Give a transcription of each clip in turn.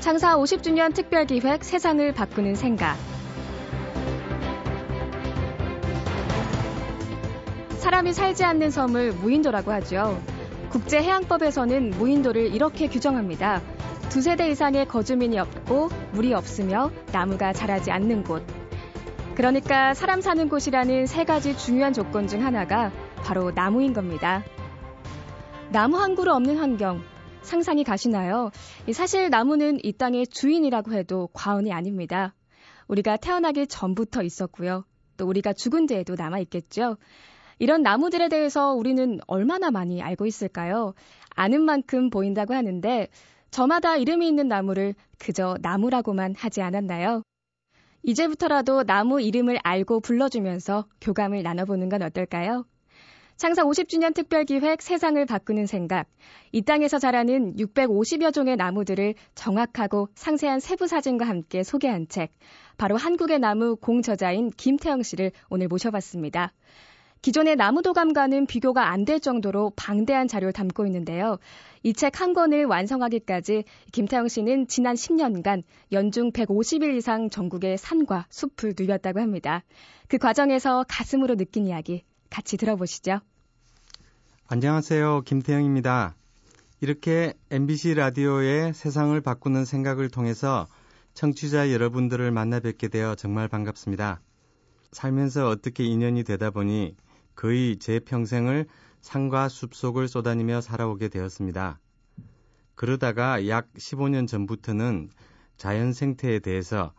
창사 50주년 특별기획 세상을 바꾸는 생각. 사람이 살지 않는 섬을 무인도라고 하죠. 국제해양법에서는 무인도를 이렇게 규정합니다. 두 세 대 이상의 거주민이 없고 물이 없으며 나무가 자라지 않는 곳. 그러니까 사람 사는 곳이라는 세 가지 중요한 조건 중 하나가 바로 나무인 겁니다. 나무 한 그루 없는 환경, 상상이 가시나요? 사실 나무는 이 땅의 주인이라고 해도 과언이 아닙니다. 우리가 태어나기 전부터 있었고요. 또 우리가 죽은 뒤에도 남아있겠죠. 이런 나무들에 대해서 우리는 얼마나 많이 알고 있을까요? 아는 만큼 보인다고 하는데 저마다 이름이 있는 나무를 그저 나무라고만 하지 않았나요? 이제부터라도 나무 이름을 알고 불러주면서 교감을 나눠보는 건 어떨까요? 창사 50주년 특별기획 세상을 바꾸는 생각. 이 땅에서 자라는 650여 종의 나무들을 정확하고 상세한 세부 사진과 함께 소개한 책. 바로 한국의 나무 공저자인 김태영 씨를 오늘 모셔봤습니다. 기존의 나무도감과는 비교가 안 될 정도로 방대한 자료를 담고 있는데요. 이 책 한 권을 완성하기까지 김태영 씨는 지난 10년간 연중 150일 이상 전국의 산과 숲을 누볐다고 합니다. 그 과정에서 가슴으로 느낀 이야기 같이 들어보시죠. 안녕하세요. 김태영입니다. 이렇게 MBC 라디오의 세상을 바꾸는 생각을 통해서 청취자 여러분들을 만나 뵙게 되어 정말 반갑습니다. 살면서 어떻게 인연이 되다 보니 거의 제 평생을 산과 숲속을 쏘다니며 살아오게 되었습니다. 그러다가 약 15년 전부터는 자연 생태에 대해서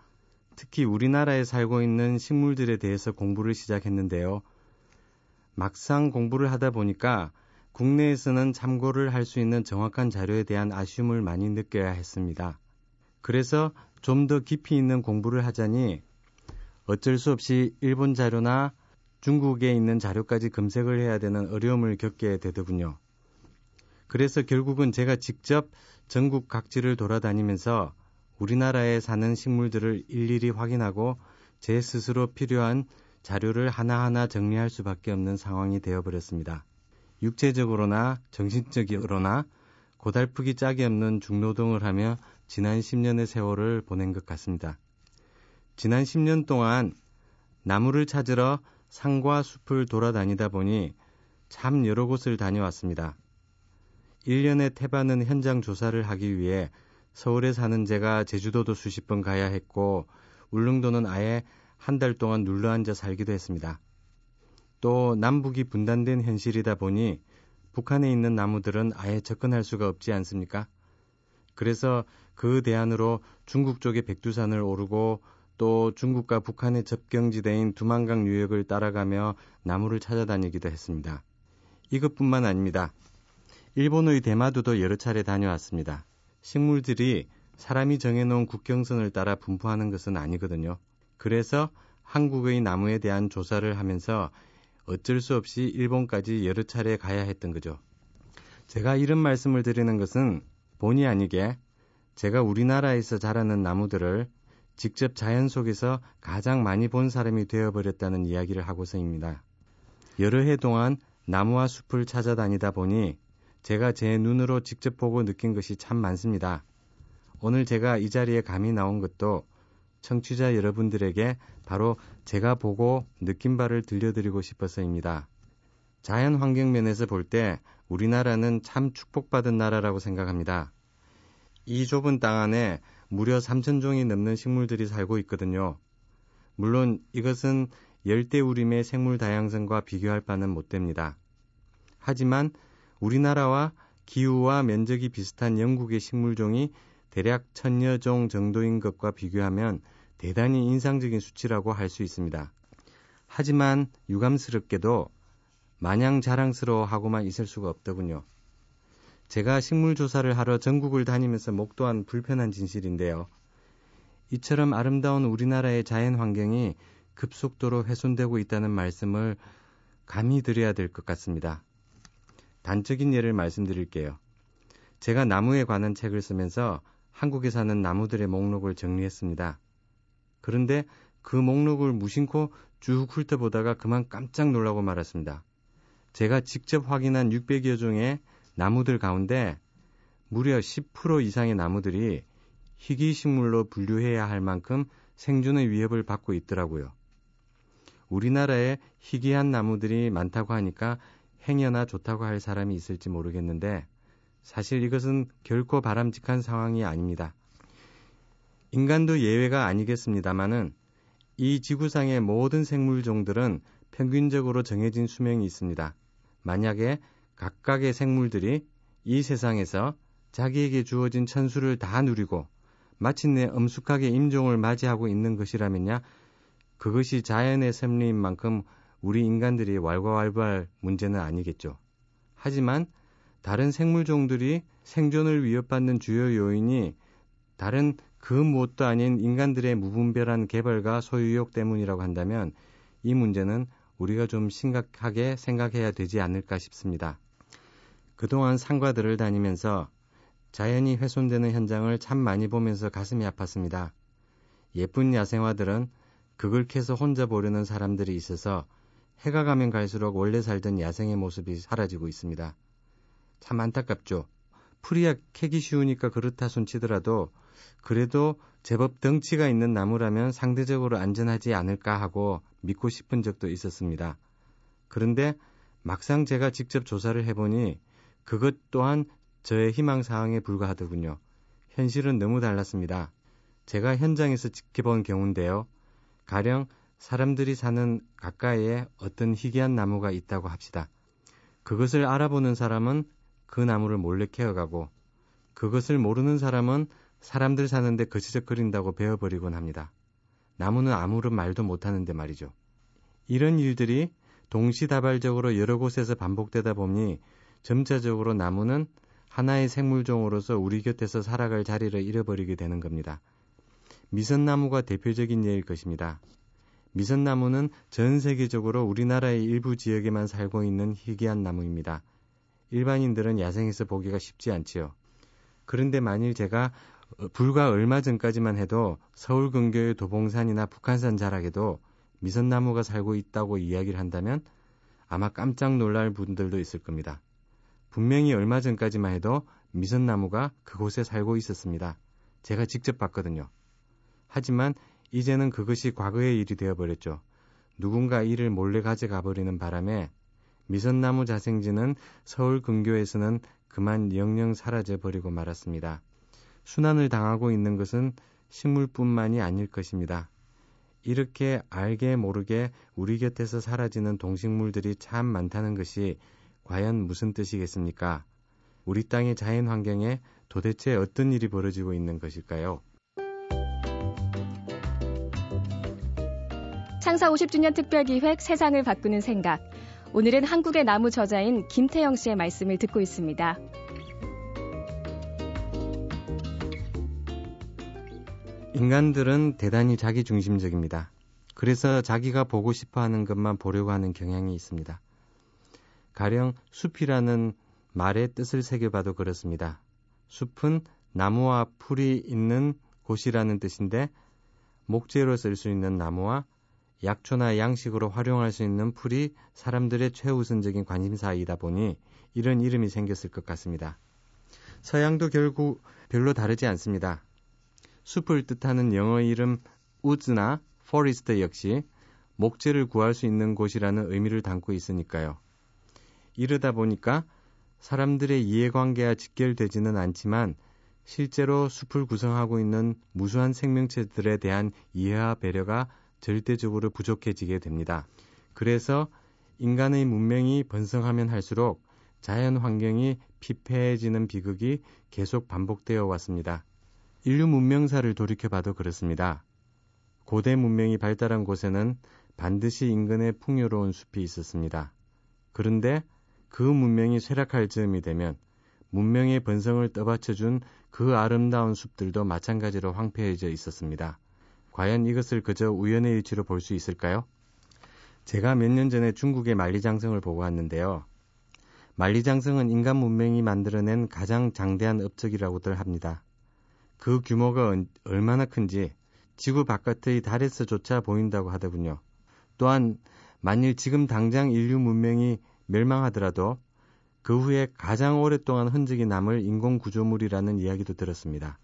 특히 우리나라에 살고 있는 식물들에 대해서 공부를 시작했는데요. 막상 공부를 하다 보니까 국내에서는 참고를 할 수 있는 정확한 자료에 대한 아쉬움을 많이 느껴야 했습니다. 그래서 좀 더 깊이 있는 공부를 하자니 어쩔 수 없이 일본 자료나 중국에 있는 자료까지 검색을 해야 되는 어려움을 겪게 되더군요. 그래서 결국은 제가 직접 전국 각지를 돌아다니면서 우리나라에 사는 식물들을 일일이 확인하고 제 스스로 필요한 자료를 하나하나 정리할 수밖에 없는 상황이 되어버렸습니다. 육체적으로나 정신적으로나 고달프기 짝이 없는 중노동을 하며 지난 10년의 세월을 보낸 것 같습니다. 지난 10년 동안 나무를 찾으러 산과 숲을 돌아다니다 보니 참 여러 곳을 다녀왔습니다. 1년에 태반은 현장 조사를 하기 위해 서울에 사는 제가 제주도도 수십 번 가야 했고 울릉도는 아예 한 달 동안 눌러앉아 살기도 했습니다. 또 남북이 분단된 현실이다 보니 북한에 있는 나무들은 아예 접근할 수가 없지 않습니까? 그래서 그 대안으로 중국 쪽의 백두산을 오르고 또 중국과 북한의 접경지대인 두만강 유역을 따라가며 나무를 찾아다니기도 했습니다. 이것뿐만 아닙니다. 일본의 대마도도 여러 차례 다녀왔습니다. 식물들이 사람이 정해놓은 국경선을 따라 분포하는 것은 아니거든요. 그래서 한국의 나무에 대한 조사를 하면서 어쩔 수 없이 일본까지 여러 차례 가야 했던 거죠. 제가 이런 말씀을 드리는 것은 본의 아니게 제가 우리나라에서 자라는 나무들을 직접 자연 속에서 가장 많이 본 사람이 되어버렸다는 이야기를 하고서입니다. 여러 해 동안 나무와 숲을 찾아다니다 보니 제가 제 눈으로 직접 보고 느낀 것이 참 많습니다. 오늘 제가 이 자리에 감히 나온 것도 청취자 여러분들에게 바로 제가 보고 느낀 바를 들려드리고 싶어서입니다. 자연 환경 면에서 볼 때 우리나라는 참 축복받은 나라라고 생각합니다. 이 좁은 땅 안에 무려 3천 종이 넘는 식물들이 살고 있거든요. 물론 이것은 열대우림의 생물 다양성과 비교할 바는 못 됩니다. 하지만 우리나라와 기후와 면적이 비슷한 영국의 식물종이 대략 천여 종 정도인 것과 비교하면 대단히 인상적인 수치라고 할 수 있습니다. 하지만 유감스럽게도 마냥 자랑스러워하고만 있을 수가 없더군요. 제가 식물 조사를 하러 전국을 다니면서 목도한 불편한 진실인데요. 이처럼 아름다운 우리나라의 자연 환경이 급속도로 훼손되고 있다는 말씀을 감히 드려야 될 것 같습니다. 단적인 예를 말씀드릴게요. 제가 나무에 관한 책을 쓰면서 한국에 사는 나무들의 목록을 정리했습니다. 그런데 그 목록을 무심코 쭉 훑어보다가 그만 깜짝 놀라고 말았습니다. 제가 직접 확인한 600여 종의 나무들 가운데 무려 10% 이상의 나무들이 희귀식물로 분류해야 할 만큼 생존의 위협을 받고 있더라고요. 우리나라에 희귀한 나무들이 많다고 하니까 행여나 좋다고 할 사람이 있을지 모르겠는데 사실 이것은 결코 바람직한 상황이 아닙니다. 인간도 예외가 아니겠습니다만은 이 지구상의 모든 생물종들은 평균적으로 정해진 수명이 있습니다. 만약에 각각의 생물들이 이 세상에서 자기에게 주어진 천수를 다 누리고 마침내 엄숙하게 임종을 맞이하고 있는 것이라면야 그것이 자연의 섭리인 만큼 우리 인간들이 왈가왈부할 문제는 아니겠죠. 하지만 다른 생물종들이 생존을 위협받는 주요 요인이 다른 그 무엇도 아닌 인간들의 무분별한 개발과 소유욕 때문이라고 한다면 이 문제는 우리가 좀 심각하게 생각해야 되지 않을까 싶습니다. 그동안 상과들을 다니면서 자연이 훼손되는 현장을 참 많이 보면서 가슴이 아팠습니다. 예쁜 야생화들은 극을 캐서 혼자 보려는 사람들이 있어서 해가 가면 갈수록 원래 살던 야생의 모습이 사라지고 있습니다. 참 안타깝죠. 풀이야 캐기 쉬우니까 그렇다 손치더라도 그래도 제법 덩치가 있는 나무라면 상대적으로 안전하지 않을까 하고 믿고 싶은 적도 있었습니다. 그런데 막상 제가 직접 조사를 해보니 그것 또한 저의 희망 사항에 불과하더군요. 현실은 너무 달랐습니다. 제가 현장에서 지켜본 경우인데요. 가령 사람들이 사는 가까이에 어떤 희귀한 나무가 있다고 합시다. 그것을 알아보는 사람은 그 나무를 몰래 캐어가고 그것을 모르는 사람은 사람들 사는데 거치적거린다고 베어버리곤 합니다. 나무는 아무런 말도 못하는데 말이죠. 이런 일들이 동시다발적으로 여러 곳에서 반복되다 보니 점차적으로 나무는 하나의 생물종으로서 우리 곁에서 살아갈 자리를 잃어버리게 되는 겁니다. 미선나무가 대표적인 예일 것입니다. 미선나무는 전 세계적으로 우리나라의 일부 지역에만 살고 있는 희귀한 나무입니다. 일반인들은 야생에서 보기가 쉽지 않지요. 그런데 만일 제가 불과 얼마 전까지만 해도 서울 근교의 도봉산이나 북한산 자락에도 미선나무가 살고 있다고 이야기를 한다면 아마 깜짝 놀랄 분들도 있을 겁니다. 분명히 얼마 전까지만 해도 미선나무가 그곳에 살고 있었습니다. 제가 직접 봤거든요. 하지만 이제는 그것이 과거의 일이 되어버렸죠. 누군가 이를 몰래 가져가 버리는 바람에 미선나무 자생지는 서울 근교에서는 그만 영영 사라져 버리고 말았습니다. 순환을 당하고 있는 것은 식물뿐만이 아닐 것입니다. 이렇게 알게 모르게 우리 곁에서 사라지는 동식물들이 참 많다는 것이 과연 무슨 뜻이겠습니까? 우리 땅의 자연 환경에 도대체 어떤 일이 벌어지고 있는 것일까요? 창사 50주년 특별기획 세상을 바꾸는 생각. 오늘은 한국의 나무 저자인 김태영 씨의 말씀을 듣고 있습니다. 인간들은 대단히 자기 중심적입니다. 그래서 자기가 보고 싶어 하는 것만 보려고 하는 경향이 있습니다. 가령 숲이라는 말의 뜻을 새겨봐도 그렇습니다. 숲은 나무와 풀이 있는 곳이라는 뜻인데 목재로 쓸 수 있는 나무와 약초나 양식으로 활용할 수 있는 풀이 사람들의 최우선적인 관심사이다 보니 이런 이름이 생겼을 것 같습니다. 서양도 결국 별로 다르지 않습니다. 숲을 뜻하는 영어 이름 우즈나 포리스트 역시 목재를 구할 수 있는 곳이라는 의미를 담고 있으니까요. 이러다 보니까 사람들의 이해관계와 직결되지는 않지만 실제로 숲을 구성하고 있는 무수한 생명체들에 대한 이해와 배려가 절대적으로 부족해지게 됩니다. 그래서 인간의 문명이 번성하면 할수록 자연 환경이 피폐해지는 비극이 계속 반복되어 왔습니다. 인류 문명사를 돌이켜봐도 그렇습니다. 고대 문명이 발달한 곳에는 반드시 인근에 풍요로운 숲이 있었습니다. 그런데 그 문명이 쇠락할 즈음이 되면 문명의 번성을 떠받쳐준 그 아름다운 숲들도 마찬가지로 황폐해져 있었습니다. 과연 이것을 그저 우연의 일치로 볼 수 있을까요? 제가 몇 년 전에 중국의 만리장성을 보고 왔는데요. 만리장성은 인간 문명이 만들어낸 가장 장대한 업적이라고들 합니다. 그 규모가 얼마나 큰지 지구 바깥의 달에서조차 보인다고 하더군요. 또한 만일 지금 당장 인류 문명이 멸망하더라도 그 후에 가장 오랫동안 흔적이 남을 인공 구조물이라는 이야기도 들었습니다.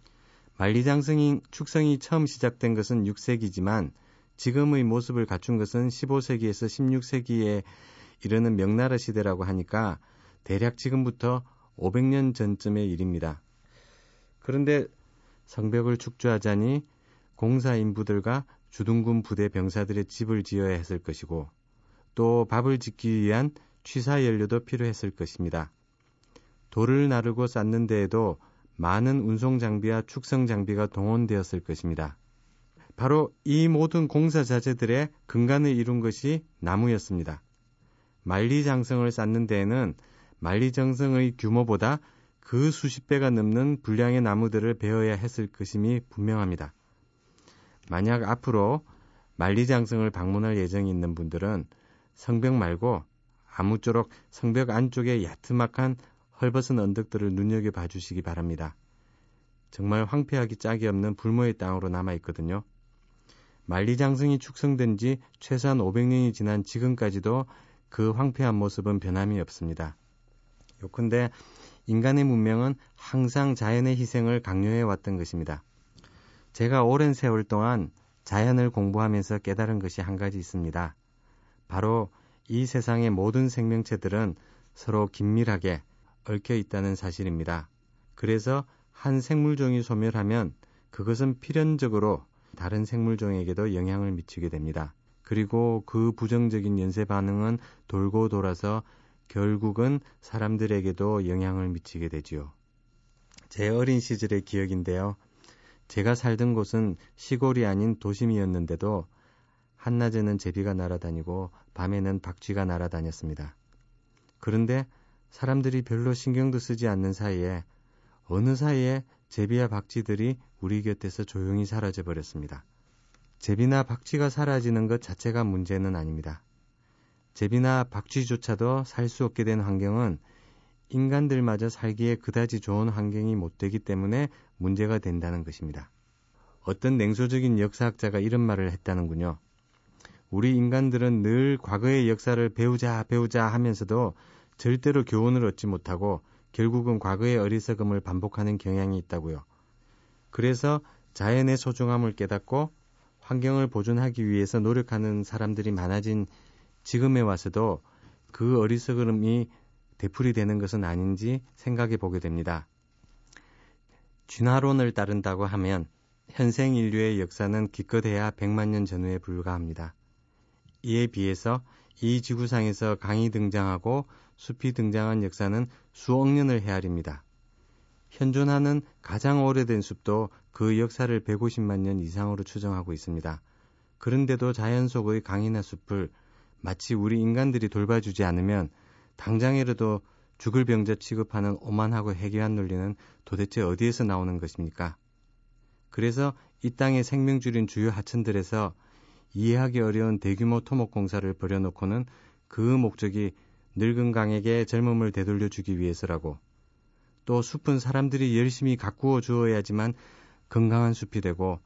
만리장성이 축성이 처음 시작된 것은 6세기지만 지금의 모습을 갖춘 것은 15세기에서 16세기에 이르는 명나라 시대라고 하니까 대략 지금부터 500년 전쯤의 일입니다. 그런데 성벽을 축조하자니 공사 인부들과 주둔군 부대 병사들의 집을 지어야 했을 것이고 또 밥을 짓기 위한 취사 연료도 필요했을 것입니다. 돌을 나르고 쌓는 데에도 많은 운송 장비와 축성 장비가 동원되었을 것입니다. 바로 이 모든 공사 자재들의 근간을 이룬 것이 나무였습니다. 만리장성을 쌓는 데에는 만리장성의 규모보다 그 수십 배가 넘는 분량의 나무들을 베어야 했을 것임이 분명합니다. 만약 앞으로 만리장성을 방문할 예정이 있는 분들은 성벽 말고 아무쪼록 성벽 안쪽에 야트막한 헐벗은 언덕들을 눈여겨 봐 주시기 바랍니다. 정말 황폐하기 짝이 없는 불모의 땅으로 남아 있거든요. 만리장성이 축성된 지 최소한 500년이 지난 지금까지도 그 황폐한 모습은 변함이 없습니다. 요컨대 인간의 문명은 항상 자연의 희생을 강요해 왔던 것입니다. 제가 오랜 세월 동안 자연을 공부하면서 깨달은 것이 한 가지 있습니다. 바로 이 세상의 모든 생명체들은 서로 긴밀하게 얽혀 있다는 사실입니다. 그래서 한 생물종이 소멸하면 그것은 필연적으로 다른 생물종에게도 영향을 미치게 됩니다. 그리고 그 부정적인 연쇄 반응은 돌고 돌아서 결국은 사람들에게도 영향을 미치게 되지요. 제 어린 시절의 기억인데요. 제가 살던 곳은 시골이 아닌 도심이었는데도 한낮에는 제비가 날아다니고 밤에는 박쥐가 날아다녔습니다. 그런데 사람들이 별로 신경도 쓰지 않는 사이에 어느 사이에 제비와 박쥐들이 우리 곁에서 조용히 사라져 버렸습니다. 제비나 박쥐가 사라지는 것 자체가 문제는 아닙니다. 제비나 박쥐조차도 살 수 없게 된 환경은 인간들마저 살기에 그다지 좋은 환경이 못 되기 때문에 문제가 된다는 것입니다. 어떤 냉소적인 역사학자가 이런 말을 했다는군요. 우리 인간들은 늘 과거의 역사를 배우자 배우자 하면서도 절대로 교훈을 얻지 못하고 결국은 과거의 어리석음을 반복하는 경향이 있다고요. 그래서 자연의 소중함을 깨닫고 환경을 보존하기 위해서 노력하는 사람들이 많아진 지금에 와서도 그 어리석음이 되풀이되는 것은 아닌지 생각해 보게 됩니다. 진화론을 따른다고 하면 현생 인류의 역사는 기껏해야 100만 년 전후에 불과합니다. 이에 비해서 이 지구상에서 강이 등장하고 숲이 등장한 역사는 수억 년을 헤아립니다. 현존하는 가장 오래된 숲도 그 역사를 150만 년 이상으로 추정하고 있습니다. 그런데도 자연 속의 강이나 숲을 마치 우리 인간들이 돌봐주지 않으면 당장이라도 죽을 병자 취급하는 오만하고 해괴한 논리는 도대체 어디에서 나오는 것입니까? 그래서 이 땅의 생명줄인 주요 하천들에서 이해하기 어려운 대규모 토목 공사를 벌여놓고는 그 목적이 늙은 강에게 젊음을 되돌려 주기 위해서라고 또 숲은 사람들이 열심히 가꾸어 주어야지만 건강한 숲이 되고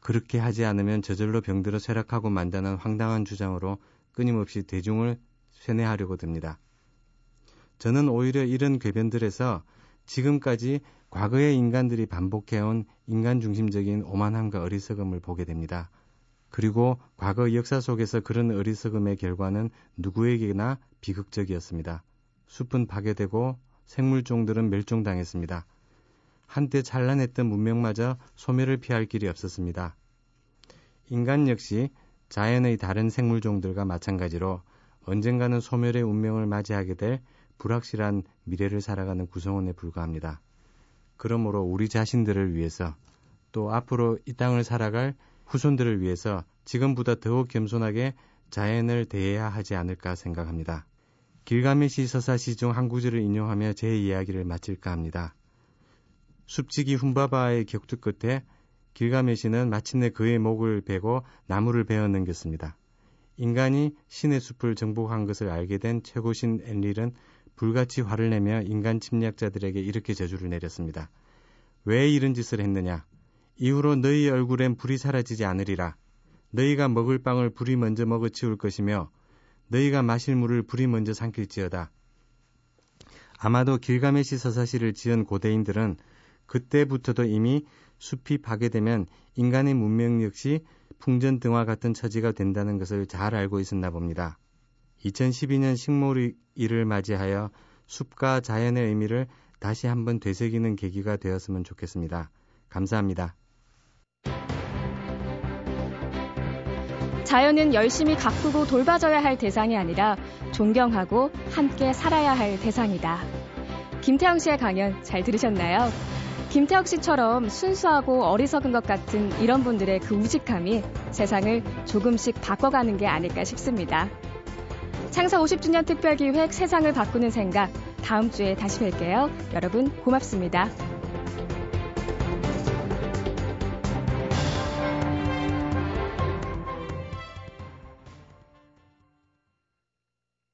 그렇게 하지 않으면 저절로 병들어 쇠락하고 만다는 황당한 주장으로 끊임없이 대중을 쇠뇌하려고 듭니다. 저는 오히려 이런 궤변들에서 지금까지 과거의 인간들이 반복해온 인간 중심적인 오만함과 어리석음을 보게 됩니다. 그리고 과거 역사 속에서 그런 어리석음의 결과는 누구에게나 비극적이었습니다. 숲은 파괴되고 생물종들은 멸종당했습니다. 한때 찬란했던 문명마저 소멸을 피할 길이 없었습니다. 인간 역시 자연의 다른 생물종들과 마찬가지로 언젠가는 소멸의 운명을 맞이하게 될 불확실한 미래를 살아가는 구성원에 불과합니다. 그러므로 우리 자신들을 위해서 또 앞으로 이 땅을 살아갈 후손들을 위해서 지금보다 더욱 겸손하게 자연을 대해야 하지 않을까 생각합니다. 길가메시 서사시 중 한 구절을 인용하며 제 이야기를 마칠까 합니다. 숲지기 훈바바의 격투 끝에 길가메시는 마침내 그의 목을 베고 나무를 베어 넘겼습니다. 인간이 신의 숲을 정복한 것을 알게 된 최고신 엔릴은 불같이 화를 내며 인간 침략자들에게 이렇게 저주를 내렸습니다. 왜 이런 짓을 했느냐? 이후로 너희 얼굴엔 불이 사라지지 않으리라. 너희가 먹을 빵을 불이 먼저 먹어 치울 것이며 너희가 마실 물을 불이 먼저 삼킬지어다. 아마도 길가메시 서사시를 지은 고대인들은 그때부터도 이미 숲이 파괴되면 인간의 문명 역시 풍전등화 같은 처지가 된다는 것을 잘 알고 있었나 봅니다. 2012년 식물일을 맞이하여 숲과 자연의 의미를 다시 한번 되새기는 계기가 되었으면 좋겠습니다. 감사합니다. 자연은 열심히 가꾸고 돌봐줘야 할 대상이 아니라 존경하고 함께 살아야 할 대상이다. 김태형 씨의 강연 잘 들으셨나요? 김태혁 씨처럼 순수하고 어리석은 것 같은 이런 분들의 그 우직함이 세상을 조금씩 바꿔가는 게 아닐까 싶습니다. 창사 50주년 특별기획 세상을 바꾸는 생각 다음 주에 다시 뵐게요. 여러분 고맙습니다.